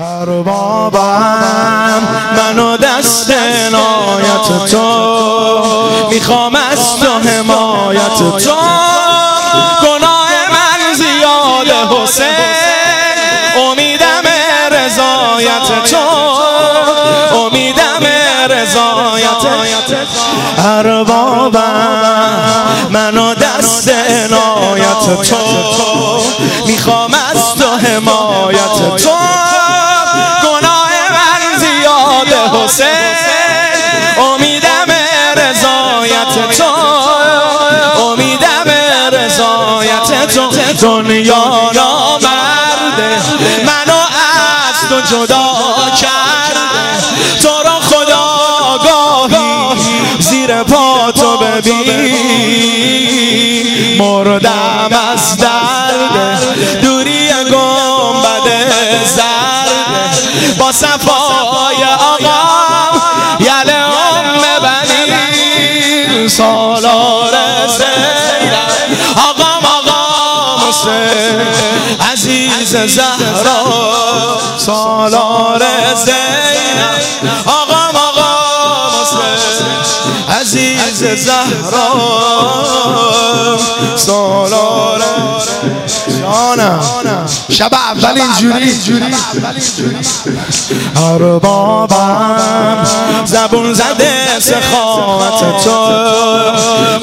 اربابم منو دست نایت تو. می‌خوام از تو حمایت تو. گناه من زیاد حسین. امیدم رضایت تو. امیدم رضایت اربابم منو دست عنایت تو. رضایت تو دنیا نامرده منو از تو جدا کرده. تو را خدا گاهی زیر پا تو ببین. مردم از درد دوری گنبد زرد با صفای آقا یل ام بنی. سالار زیرم عزیز زهرا. سالار زینب. آقام آقام عزیز زهرا. سالار جانم. شب اول اینجوری. اربابم زبون زده سخاوت تو.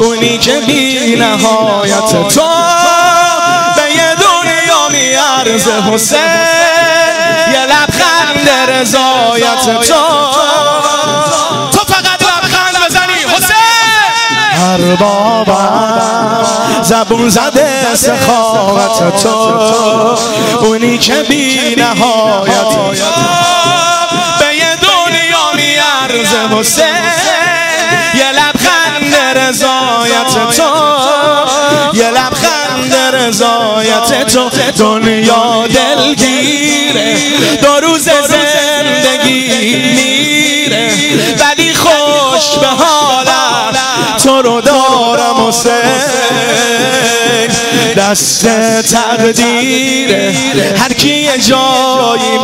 اونی که بی نهایت تو. میارز حسین. یه لبخند رضایت تو. تو فقط لبخند بزنی حسین. اربابم زبون زده سخاوت تو. اونی که بی نهایت. به یه دنیا میارز حسین. یه لبخند رضایت تو. رضایت تو دنیا دلگیره. دو روز زندگی میره. ولی خوش به حالم تو رو دارم حسین دست تقدیره. هر کی جایی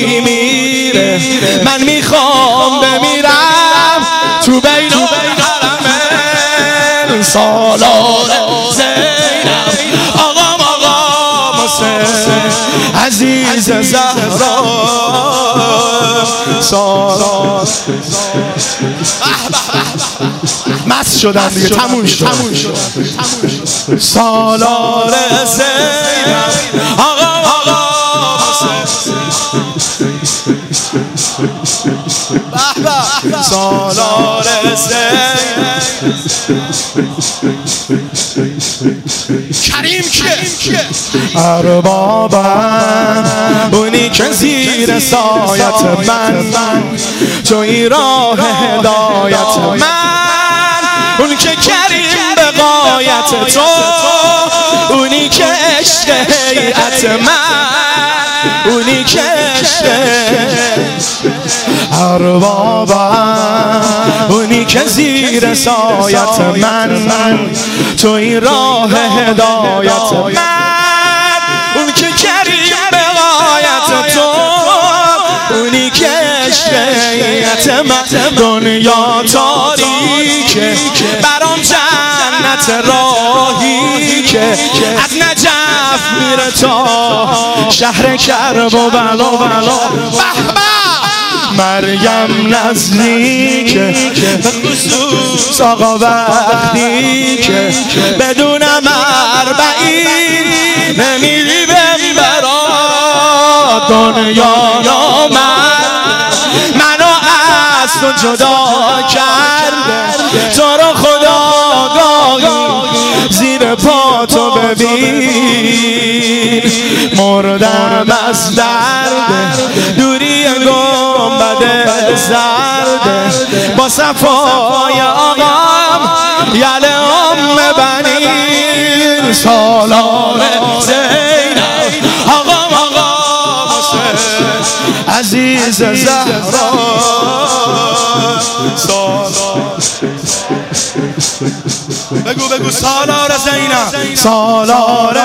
میمیره من می‌خوام بمیرم. عزیز زهرا. سالار مست شدن دیگه. تموم شد. سالار زینب. آقا آقا سالار کریم کیه؟ اربابم اونی که زیر سایت من. توی راه هدایت من. اون که کریم به قایت تو. اونی که عشق هیئت من. اونی که اربابم اونی که زیر سایت من توی راه هدایت من. اون که کریم به قایت تو اونی که عشقیت من دنیا تاریکه. برام جنت راهی که از نجف میره تا شهر کرب و بلا بلا. مریم نزدیکه به خصوص آقا وقتی که بدون مربعین نمیری برا دنیا من منو از تو جدا کرده. تو مردم از درد دوری گنبد زرد. با صفای آقام یل ام بنین سالار زینب. آقام آقام عزیز زهرا. سالار بگو بگو سالار زینب سالار.